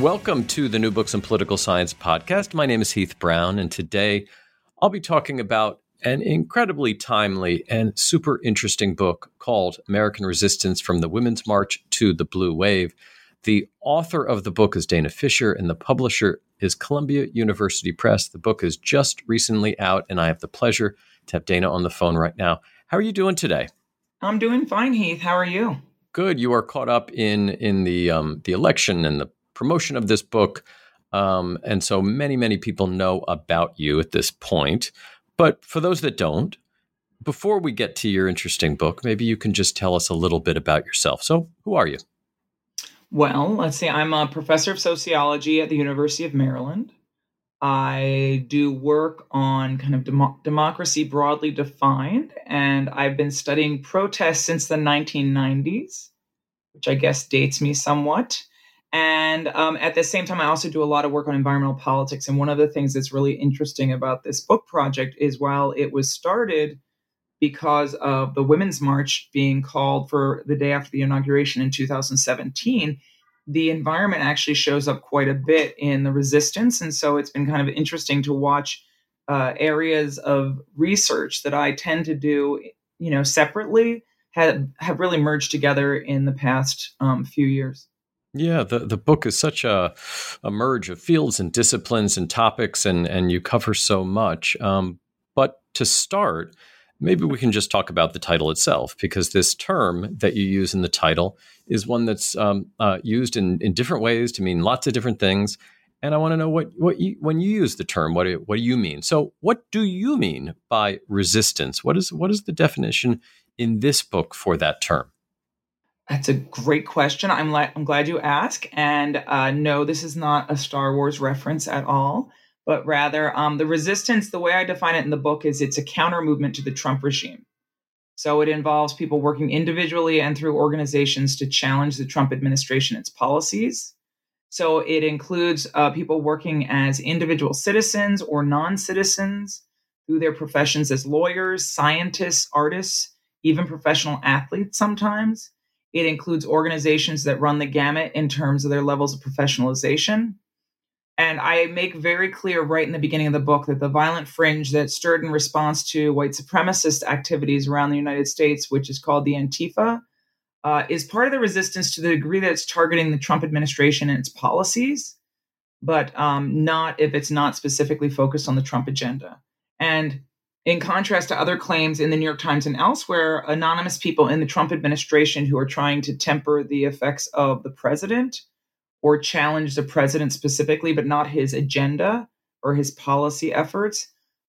Welcome to the New Books in Political Science podcast. My name is Heath Brown, and today I'll be talking about an incredibly timely and super interesting book called American Resistance from the Women's March to the Blue Wave. The author of the book is Dana Fisher, and the publisher is Columbia University Press. The book is just recently out, and I have the pleasure to have Dana on the phone right now. How are you doing today? I'm doing fine, Heath. How are you? Good. You are caught up in in the um, the election and the promotion of this book. Um, and so many, many people know about you at this point. But for those that don't, before we get to your interesting book, maybe you can just tell us a little bit about yourself. So, who are you? Well, let's see. I'm a professor of sociology at the University of Maryland. I do work on kind of dem- democracy broadly defined, and I've been studying protests since the 1990s, which I guess dates me somewhat. And um, at the same time, I also do a lot of work on environmental politics. And one of the things that's really interesting about this book project is while it was started because of the Women's March being called for the day after the inauguration in 2017, the environment actually shows up quite a bit in the resistance. And so it's been kind of interesting to watch uh, areas of research that I tend to do, you know, separately have, have really merged together in the past um, few years. Yeah, the, the book is such a, a merge of fields and disciplines and topics, and, and you cover so much. Um, but to start, maybe we can just talk about the title itself, because this term that you use in the title is one that's um, uh, used in, in different ways to mean lots of different things. And I want to know what, what you, when you use the term, what do, what do you mean? So, what do you mean by resistance? What is, what is the definition in this book for that term? That's a great question. I'm, I'm glad you asked. And uh, no, this is not a Star Wars reference at all, but rather um, the resistance, the way I define it in the book, is it's a counter movement to the Trump regime. So it involves people working individually and through organizations to challenge the Trump administration, its policies. So it includes uh, people working as individual citizens or non citizens through their professions as lawyers, scientists, artists, even professional athletes sometimes it includes organizations that run the gamut in terms of their levels of professionalization. And I make very clear right in the beginning of the book that the violent fringe that stirred in response to white supremacist activities around the United States, which is called the Antifa, uh, is part of the resistance to the degree that it's targeting the Trump administration and its policies, but um, not if it's not specifically focused on the Trump agenda. And in contrast to other claims in the New York Times and elsewhere, anonymous people in the Trump administration who are trying to temper the effects of the president or challenge the president specifically, but not his agenda or his policy efforts,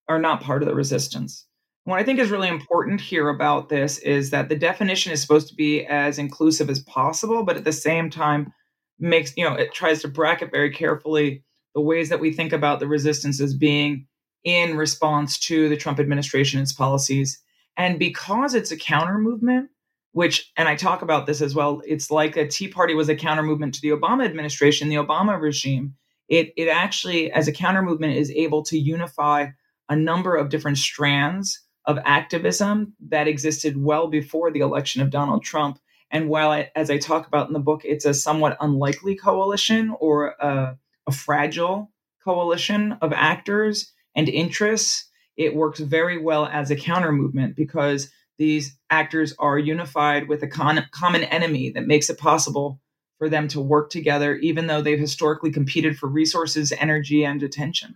are not part of the resistance. What I think is really important here about this is that the definition is supposed to be as inclusive as possible, but at the same time, makes, you know, it tries to bracket very carefully the ways that we think about the resistance as being in response to the Trump administration and its policies. And because it's a counter movement, which, and I talk about this as well, it's like a Tea Party was a counter movement to the Obama administration, the Obama regime. It, it actually, as a counter movement, is able to unify a number of different strands of activism that existed well before the election of Donald Trump. And while, I, as I talk about in the book, it's a somewhat unlikely coalition or a, a fragile coalition of actors, and interests, it works very well as a counter movement because these actors are unified with a con- common enemy that makes it possible for them to work together, even though they've historically competed for resources, energy, and attention.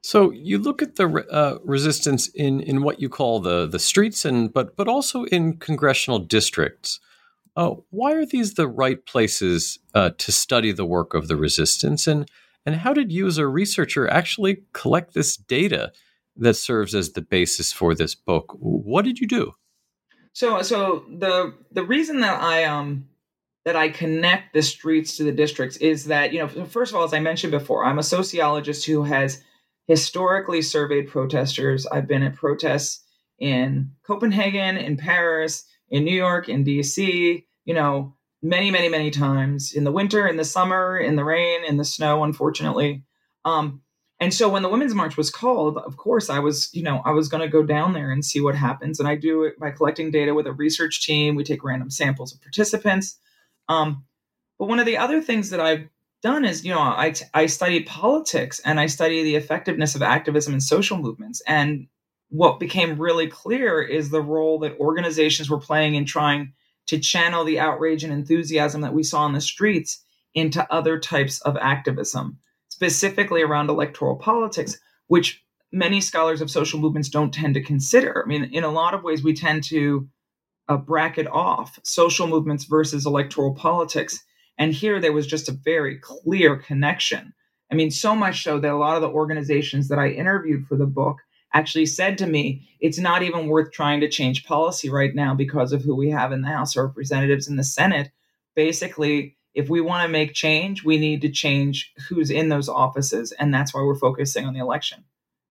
So you look at the uh, resistance in, in what you call the the streets, and but but also in congressional districts. Uh, why are these the right places uh, to study the work of the resistance, and and how did you, as a researcher, actually collect this data that serves as the basis for this book? What did you do? So so the the reason that I um that I connect the streets to the districts is that you know first of all, as I mentioned before, I'm a sociologist who has historically surveyed protesters. I've been at protests in Copenhagen, in Paris, in New York, in DC, you know, many, many, many times in the winter, in the summer, in the rain, in the snow, unfortunately. Um, and so when the Women's March was called, of course, I was, you know, I was going to go down there and see what happens. And I do it by collecting data with a research team. We take random samples of participants. Um, but one of the other things that I've done is, you know, I, I study politics and I study the effectiveness of activism and social movements. And what became really clear is the role that organizations were playing in trying to channel the outrage and enthusiasm that we saw on the streets into other types of activism, specifically around electoral politics, which many scholars of social movements don't tend to consider. I mean, in a lot of ways, we tend to uh, bracket off social movements versus electoral politics and here there was just a very clear connection. I mean, so much so that a lot of the organizations that I interviewed for the book actually said to me, it's not even worth trying to change policy right now because of who we have in the House of Representatives and the Senate. Basically, if we want to make change, we need to change who's in those offices. And that's why we're focusing on the election.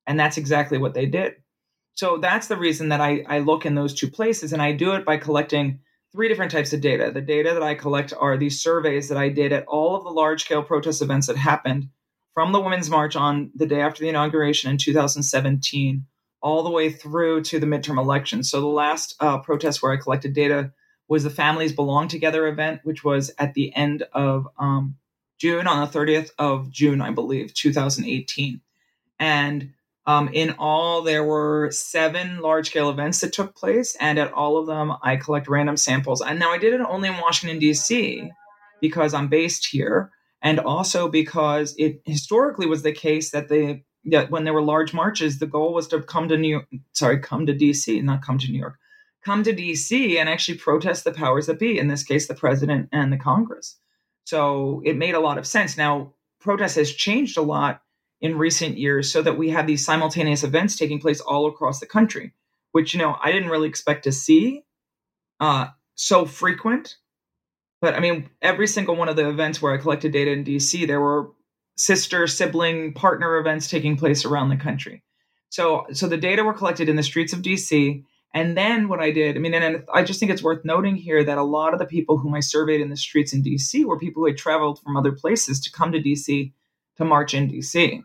And that's exactly what they did. So that's the reason that I, I look in those two places. And I do it by collecting three different types of data. The data that I collect are these surveys that I did at all of the large scale protest events that happened from the Women's March on the day after the inauguration in 2017, all the way through to the midterm elections. So the last uh, protest where I collected data was the Families Belong Together event, which was at the end of um, June, on the 30th of June, I believe, 2018. And um, in all, there were seven large scale events that took place, and at all of them, I collect random samples. And now I did it only in Washington, D.C., because I'm based here, and also because it historically was the case that the that when there were large marches, the goal was to come to New York, sorry, come to D.C., not come to New York, come to D.C. and actually protest the powers that be, in this case, the president and the Congress. So it made a lot of sense. Now, protest has changed a lot in recent years so that we have these simultaneous events taking place all across the country, which, you know, I didn't really expect to see uh, so frequent. But I mean, every single one of the events where I collected data in DC, there were sister, sibling, partner events taking place around the country. So, so the data were collected in the streets of DC. And then what I did, I mean, and I just think it's worth noting here that a lot of the people whom I surveyed in the streets in DC were people who had traveled from other places to come to DC to march in DC.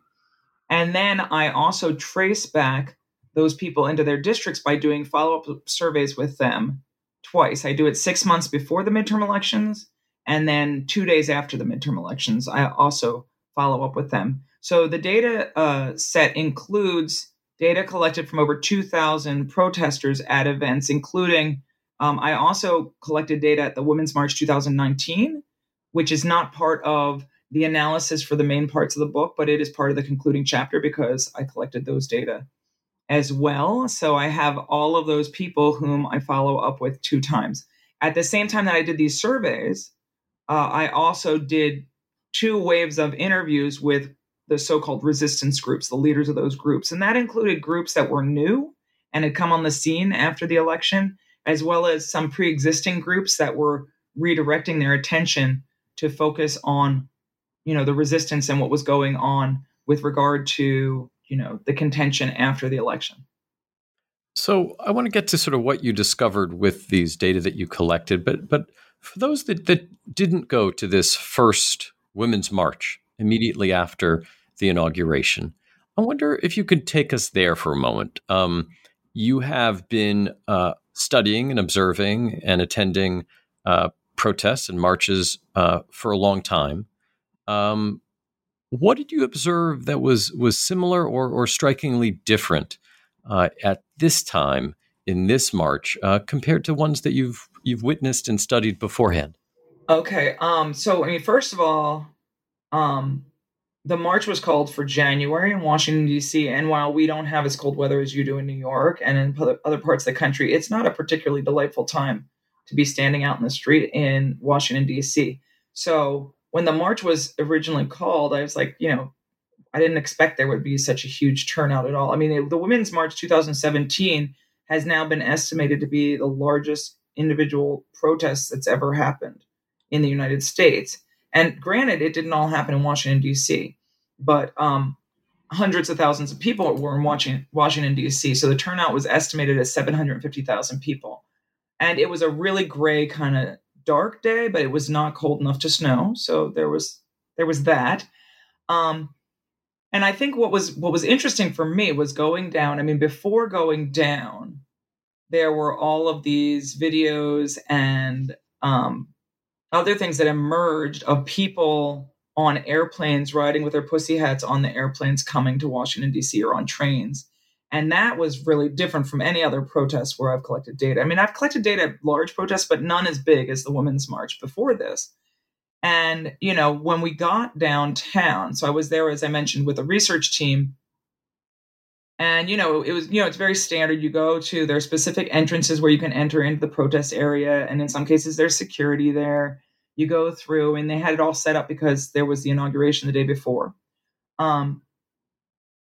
And then I also trace back those people into their districts by doing follow up surveys with them twice. I do it six months before the midterm elections, and then two days after the midterm elections, I also follow up with them. So the data uh, set includes data collected from over 2,000 protesters at events, including um, I also collected data at the Women's March 2019, which is not part of the analysis for the main parts of the book, but it is part of the concluding chapter because I collected those data as well. So I have all of those people whom I follow up with two times. At the same time that I did these surveys, uh, I also did two waves of interviews with the so called resistance groups, the leaders of those groups. And that included groups that were new and had come on the scene after the election, as well as some pre existing groups that were redirecting their attention to focus on you know the resistance and what was going on with regard to you know the contention after the election. So i want to get to sort of what you discovered with these data that you collected but but for those that, that didn't go to this first women's march immediately after the inauguration i wonder if you could take us there for a moment. Um, you have been uh, studying and observing and attending uh, protests and marches uh, for a long time. Um, what did you observe that was was similar or, or strikingly different uh, at this time in this march uh, compared to ones that you've you've witnessed and studied beforehand? Okay. Um. So I mean, first of all, um, the march was called for January in Washington D.C. And while we don't have as cold weather as you do in New York and in other parts of the country, it's not a particularly delightful time to be standing out in the street in Washington D.C. So when the march was originally called, I was like, you know, I didn't expect there would be such a huge turnout at all. I mean, the Women's March 2017 has now been estimated to be the largest individual protest that's ever happened in the United States. And granted, it didn't all happen in Washington, D.C., but um, hundreds of thousands of people were in Washington, Washington D.C. So the turnout was estimated at 750,000 people. And it was a really gray kind of dark day, but it was not cold enough to snow. So there was there was that. Um, and I think what was what was interesting for me was going down. I mean, before going down, there were all of these videos and um, other things that emerged of people on airplanes riding with their pussy hats on the airplanes coming to Washington D.C. or on trains. And that was really different from any other protest where I've collected data. I mean, I've collected data at large protests, but none as big as the Women's March before this. And, you know, when we got downtown, so I was there, as I mentioned, with a research team. And, you know, it was, you know, it's very standard. You go to, there are specific entrances where you can enter into the protest area. And in some cases, there's security there. You go through, and they had it all set up because there was the inauguration the day before. Um,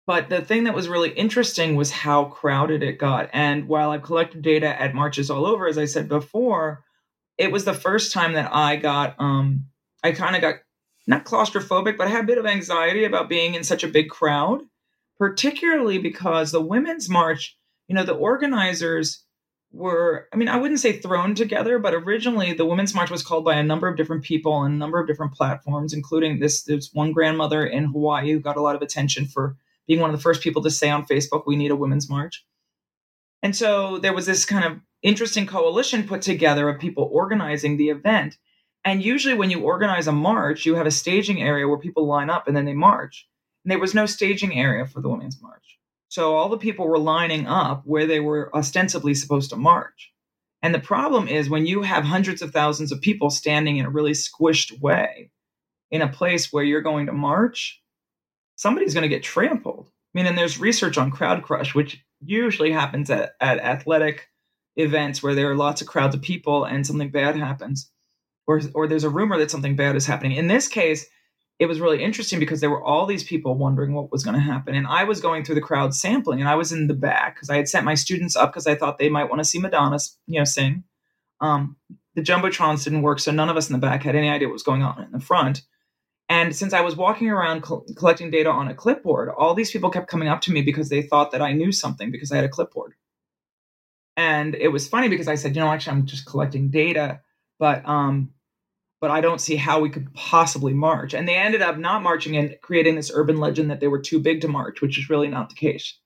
but the thing that was really interesting was how crowded it got. And while I've collected data at marches all over, as I said before, it was the first time that I got um, I kind of got not claustrophobic, but I had a bit of anxiety about being in such a big crowd, particularly because the Women's March, you know, the organizers were, I mean, I wouldn't say thrown together, but originally the Women's March was called by a number of different people on a number of different platforms, including this, this one grandmother in Hawaii who got a lot of attention for being one of the first people to say on Facebook, we need a Women's March. And so there was this kind of interesting coalition put together of people organizing the event. And usually, when you organize a march, you have a staging area where people line up and then they march. And there was no staging area for the Women's March. So all the people were lining up where they were ostensibly supposed to march. And the problem is when you have hundreds of thousands of people standing in a really squished way in a place where you're going to march, somebody's going to get trampled. I mean, and there's research on crowd crush, which usually happens at, at athletic events where there are lots of crowds of people and something bad happens or or there's a rumor that something bad is happening. In this case, it was really interesting because there were all these people wondering what was going to happen, and I was going through the crowd sampling, and I was in the back because I had sent my students up because I thought they might want to see Madonna, you know, sing. Um, the jumbotrons didn't work, so none of us in the back had any idea what was going on in the front. And since I was walking around co- collecting data on a clipboard, all these people kept coming up to me because they thought that I knew something because I had a clipboard. And it was funny because I said, you know, actually, I'm just collecting data but um, but I don't see how we could possibly march. And they ended up not marching and creating this urban legend that they were too big to march, which is really not the case.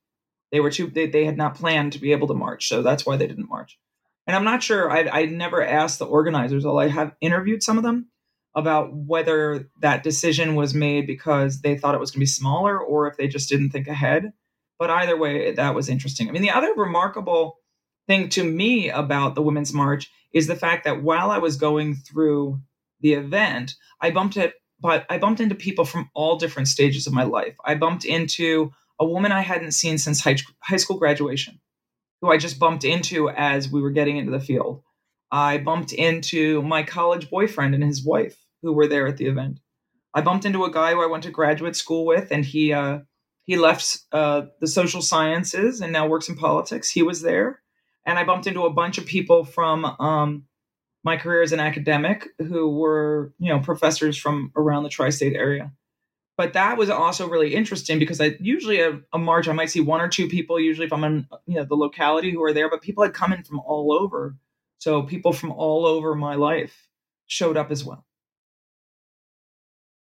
They were too they, they had not planned to be able to march, so that's why they didn't march. And I'm not sure. I I never asked the organizers, although I have interviewed some of them about whether that decision was made because they thought it was going to be smaller or if they just didn't think ahead. But either way, that was interesting. I mean, the other remarkable thing to me about the Women's March is the fact that while I was going through the event, I bumped it, but I bumped into people from all different stages of my life. I bumped into a woman I hadn't seen since high, high school graduation, who I just bumped into as we were getting into the field. I bumped into my college boyfriend and his wife, who were there at the event. I bumped into a guy who I went to graduate school with, and he uh, he left uh, the social sciences and now works in politics. He was there and I bumped into a bunch of people from um, my career as an academic who were, you know, professors from around the tri-state area. But that was also really interesting because I usually a, a march I might see one or two people usually if I'm in you know the locality who are there, but people had come in from all over. So people from all over my life showed up as well.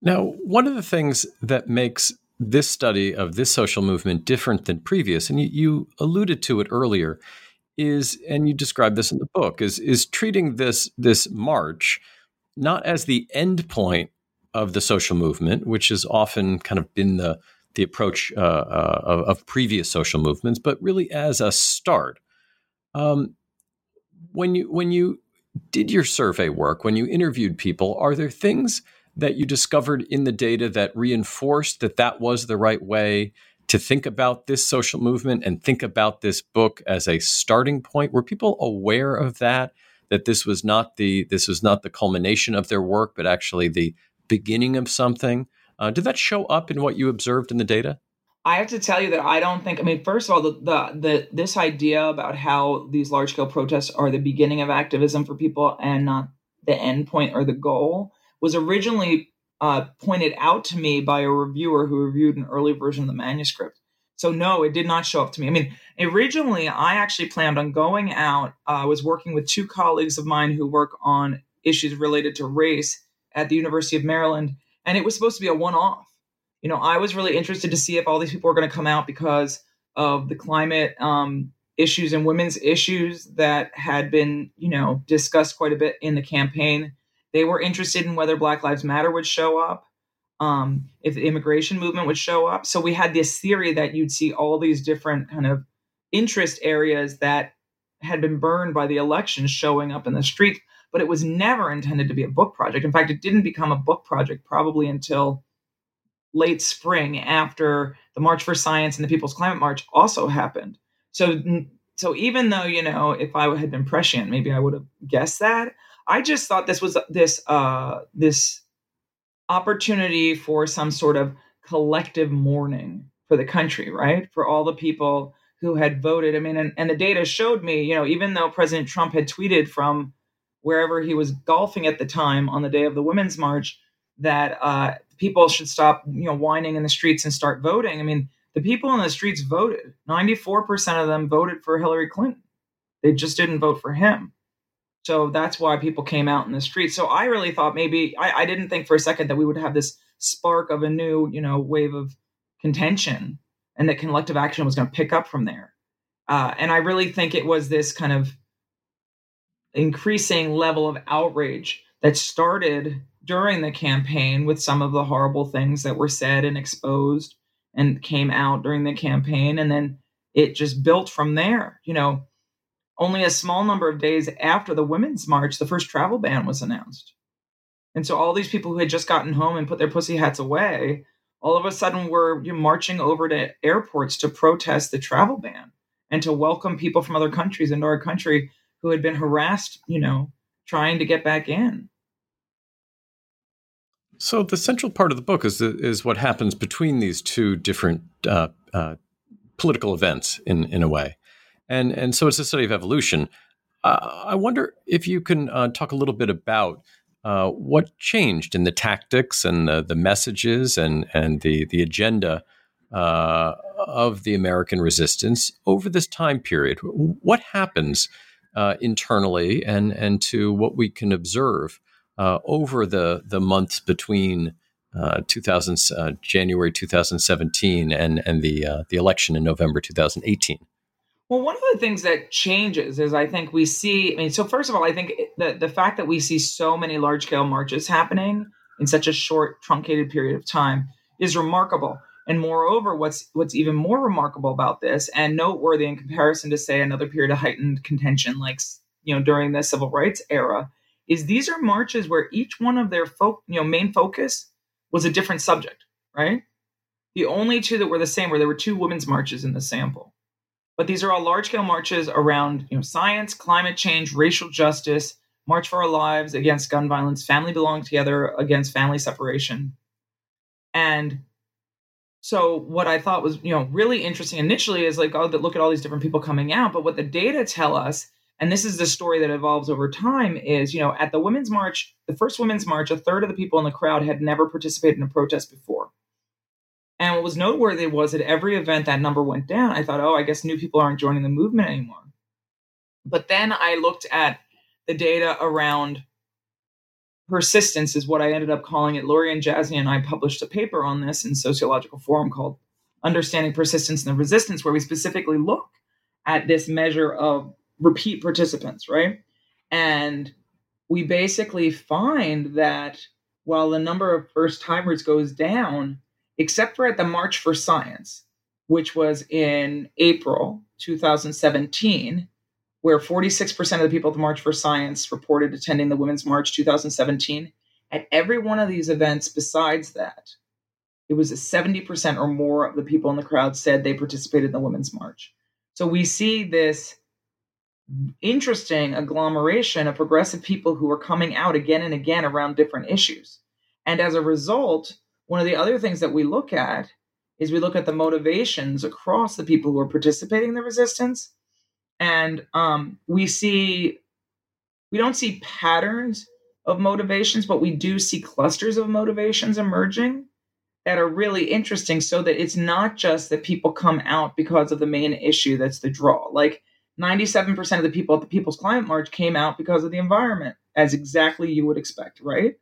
Now, one of the things that makes this study of this social movement different than previous, and you, you alluded to it earlier, is, and you described this in the book, is, is treating this, this march not as the end point of the social movement, which has often kind of been the, the approach uh, uh, of, of, previous social movements, but really as a start. Um, when you when you did your survey work, when you interviewed people, are there things that you discovered in the data that reinforced that that was the right way to think about this social movement and think about this book as a starting point? Were people aware of that? That this was not the this was not the culmination of their work, but actually the beginning of something. Uh, did that show up in what you observed in the data? I have to tell you that I don't think. I mean, first of all, the the, the this idea about how these large scale protests are the beginning of activism for people and not the end point or the goal was originally uh, pointed out to me by a reviewer who reviewed an early version of the manuscript. So no, it did not show up to me. I mean, originally I actually planned on going out. Uh, I was working with two colleagues of mine who work on issues related to race at the University of Maryland, and it was supposed to be a one-off you know, I was really interested to see if all these people were going to come out because of the climate um, issues and women's issues that had been, you know, discussed quite a bit in the campaign. They were interested in whether Black Lives Matter would show up, um, if the immigration movement would show up. So we had this theory that you'd see all these different kind of interest areas that had been burned by the election showing up in the street. But it was never intended to be a book project. In fact, it didn't become a book project probably until late spring after the March for Science and the People's Climate March also happened. So, so even though you know, if I had been prescient, maybe I would have guessed that. I just thought this was this uh, this opportunity for some sort of collective mourning for the country, right? For all the people who had voted. I mean, and, and the data showed me, you know, even though President Trump had tweeted from wherever he was golfing at the time on the day of the Women's March that uh, people should stop, you know, whining in the streets and start voting. I mean, the people in the streets voted. 94% of them voted for Hillary Clinton. They just didn't vote for him. So that's why people came out in the streets. So I really thought maybe I, I didn't think for a second that we would have this spark of a new, you know, wave of contention and that collective action was going to pick up from there. Uh, and I really think it was this kind of increasing level of outrage that started during the campaign with some of the horrible things that were said and exposed and came out during the campaign. And then it just built from there. You know, only a small number of days after the Women's March, the first travel ban was announced. And so all these people who had just gotten home and put their pussy hats away, all of a sudden were you know, marching over to airports to protest the travel ban and to welcome people from other countries into our country who had been harassed, you know, trying to get back in. So the central part of the book is the, is what happens between these two different uh, uh, political events in in a way, and and so it's a study of evolution. Uh, I wonder if you can uh, talk a little bit about uh, what changed in the tactics and the, the messages and and the the agenda uh, of the American resistance over this time period. What happens internally and and to what we can observe uh, over the the months between uh, 2000 uh, January 2017 and and the uh, the election in November 2018. Well, one of the things that changes is I think we see. I mean, so first of all, I think the the fact that we see so many large scale marches happening in such a short, truncated period of time is remarkable. And moreover, what's what's even more remarkable about this, and noteworthy in comparison to say another period of heightened contention, like you know during the civil rights era, is these are marches where each one of their fo- you know main focus was a different subject, right? The only two that were the same were there were two women's marches in the sample. But these are all large scale marches around you know science, climate change, racial justice, March for Our Lives against gun violence, family belong together against family separation. And so what I thought was, you know, really interesting initially is like, oh, look at all these different people coming out. But what the data tell us and this is the story that evolves over time is you know at the women's march the first women's march a third of the people in the crowd had never participated in a protest before and what was noteworthy was at every event that number went down i thought oh i guess new people aren't joining the movement anymore but then i looked at the data around persistence is what I ended up calling it. Lorien Jasny and I published a paper on this in Sociological Forum called Understanding Persistence and the Resistance, where we specifically look at this measure of repeat participants, right? And we basically find that while the number of first timers goes down, except for at the March for Science, which was in April 2017, where 46% of the people at the March for Science reported attending the Women's March 2017. At every one of these events, besides that, it was a 70% or more of the people in the crowd said they participated in the Women's March. So we see this interesting agglomeration of progressive people who are coming out again and again around different issues. And as a result, one of the other things that we look at is we look at the motivations across the people who are participating in the resistance. And um, we see, we don't see patterns of motivations, but we do see clusters of motivations emerging that are really interesting so that it's not just that people come out because of the main issue that's the draw. Like 97% of the people at the People's Climate March came out because of the environment, as exactly you would expect, right?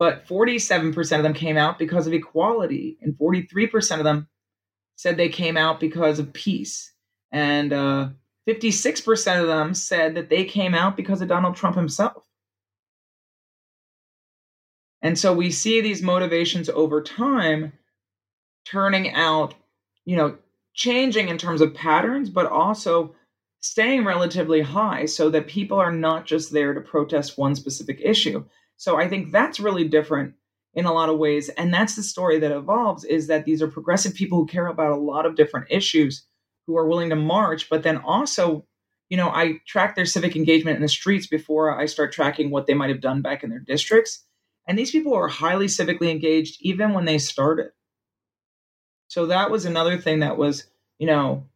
But 47% of them came out because of equality, and 43% of them said they came out because of peace. And uh, 56% of them said that they came out because of Donald Trump himself. And so we see these motivations over time turning out, you know, changing in terms of patterns, but also staying relatively high so that people are not just there to protest one specific issue. So I think that's really different in a lot of ways and that's the story that evolves is that these are progressive people who care about a lot of different issues who are willing to march but then also you know I track their civic engagement in the streets before I start tracking what they might have done back in their districts and these people are highly civically engaged even when they started so that was another thing that was you know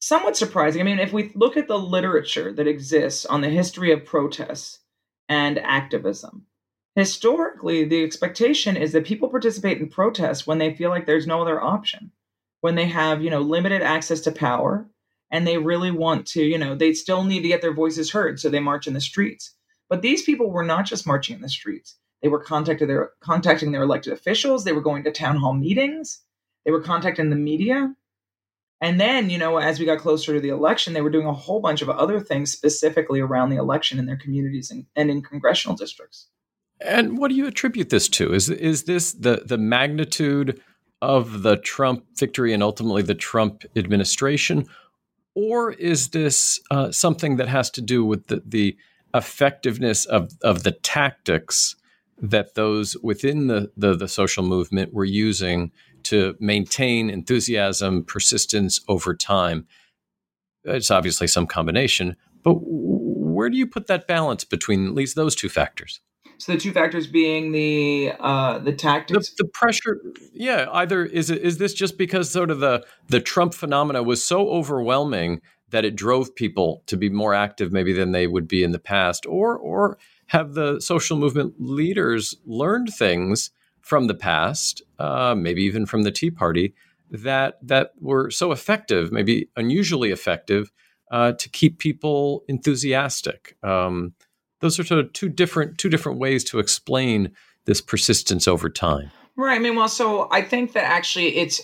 somewhat surprising. I mean, if we look at the literature that exists on the history of protests and activism, historically, the expectation is that people participate in protests when they feel like there's no other option, when they have, you know, limited access to power and they really want to, you know, they still need to get their voices heard, so they march in the streets. But these people were not just marching in the streets. They were contacting their contacting their elected officials, they were going to town hall meetings, they were contacting the media, and then, you know, as we got closer to the election, they were doing a whole bunch of other things specifically around the election in their communities and, and in congressional districts. And what do you attribute this to? Is is this the the magnitude of the Trump victory and ultimately the Trump administration, or is this uh, something that has to do with the, the effectiveness of of the tactics that those within the, the, the social movement were using to maintain enthusiasm, persistence over time. It's obviously some combination, but where do you put that balance between at least those two factors? So the two factors being the uh, the tactics, the, the, pressure. Yeah, either is it, is this just because sort of the the Trump phenomena was so overwhelming that it drove people to be more active maybe than they would be in the past, or or have the social movement leaders learned things from the past, uh, maybe even from the Tea Party, that that were so effective, maybe unusually effective, uh, to keep people enthusiastic. Um, those are sort of two different two different ways to explain this persistence over time. Right. I mean, well, so I think that actually it's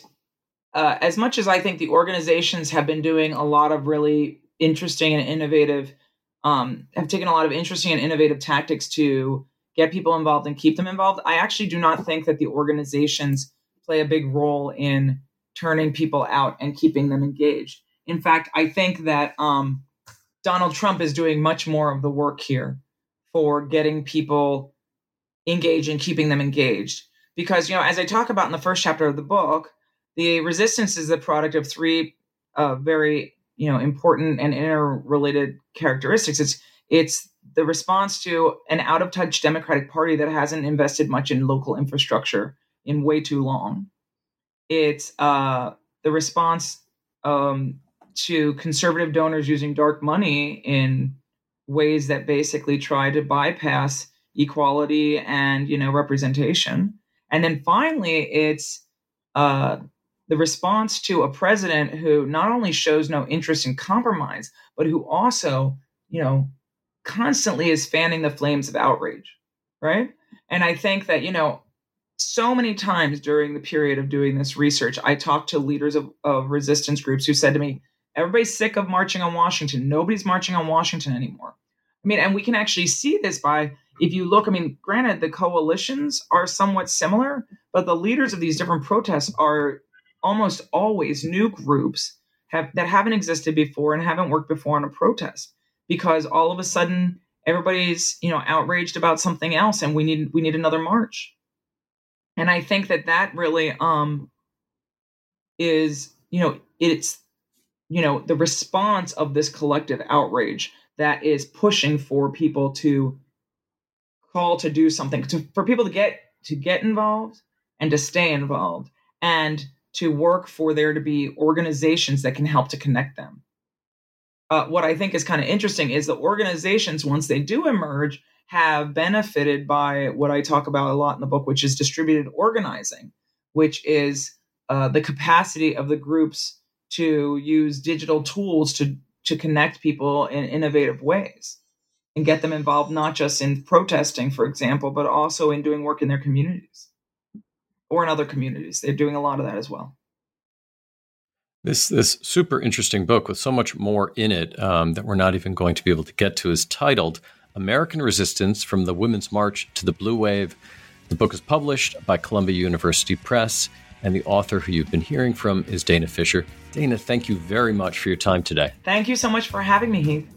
uh, as much as I think the organizations have been doing a lot of really interesting and innovative, um, have taken a lot of interesting and innovative tactics to get people involved and keep them involved. I actually do not think that the organizations play a big role in turning people out and keeping them engaged. In fact, I think that um, Donald Trump is doing much more of the work here for getting people engaged and keeping them engaged. Because, you know, as I talk about in the first chapter of the book, the resistance is the product of three uh, very, you know, important and interrelated characteristics. It's it's the response to an out of touch Democratic Party that hasn't invested much in local infrastructure in way too long. It's uh, the response um, to conservative donors using dark money in ways that basically try to bypass equality and you know representation. And then finally, it's uh, the response to a president who not only shows no interest in compromise, but who also, you know, constantly is fanning the flames of outrage, right? And I think that, you know, so many times during the period of doing this research, I talked to leaders of, of resistance groups who said to me, everybody's sick of marching on Washington. Nobody's marching on Washington anymore. I mean, and we can actually see this by if you look, I mean, granted, the coalitions are somewhat similar, but the leaders of these different protests are almost always new groups have that haven't existed before and haven't worked before on a protest because all of a sudden everybody's you know outraged about something else and we need we need another march and i think that that really um is you know it's you know the response of this collective outrage that is pushing for people to call to do something to, for people to get to get involved and to stay involved and to work for there to be organizations that can help to connect them. Uh, what I think is kind of interesting is the organizations, once they do emerge, have benefited by what I talk about a lot in the book, which is distributed organizing, which is uh, the capacity of the groups to use digital tools to to connect people in innovative ways and get them involved not just in protesting, for example, but also in doing work in their communities or in other communities. They're doing a lot of that as well. This this super interesting book with so much more in it um, that we're not even going to be able to get to is titled "American Resistance: From the Women's March to the Blue Wave." The book is published by Columbia University Press, and the author who you've been hearing from is Dana Fisher. Dana, thank you very much for your time today. Thank you so much for having me, Heath.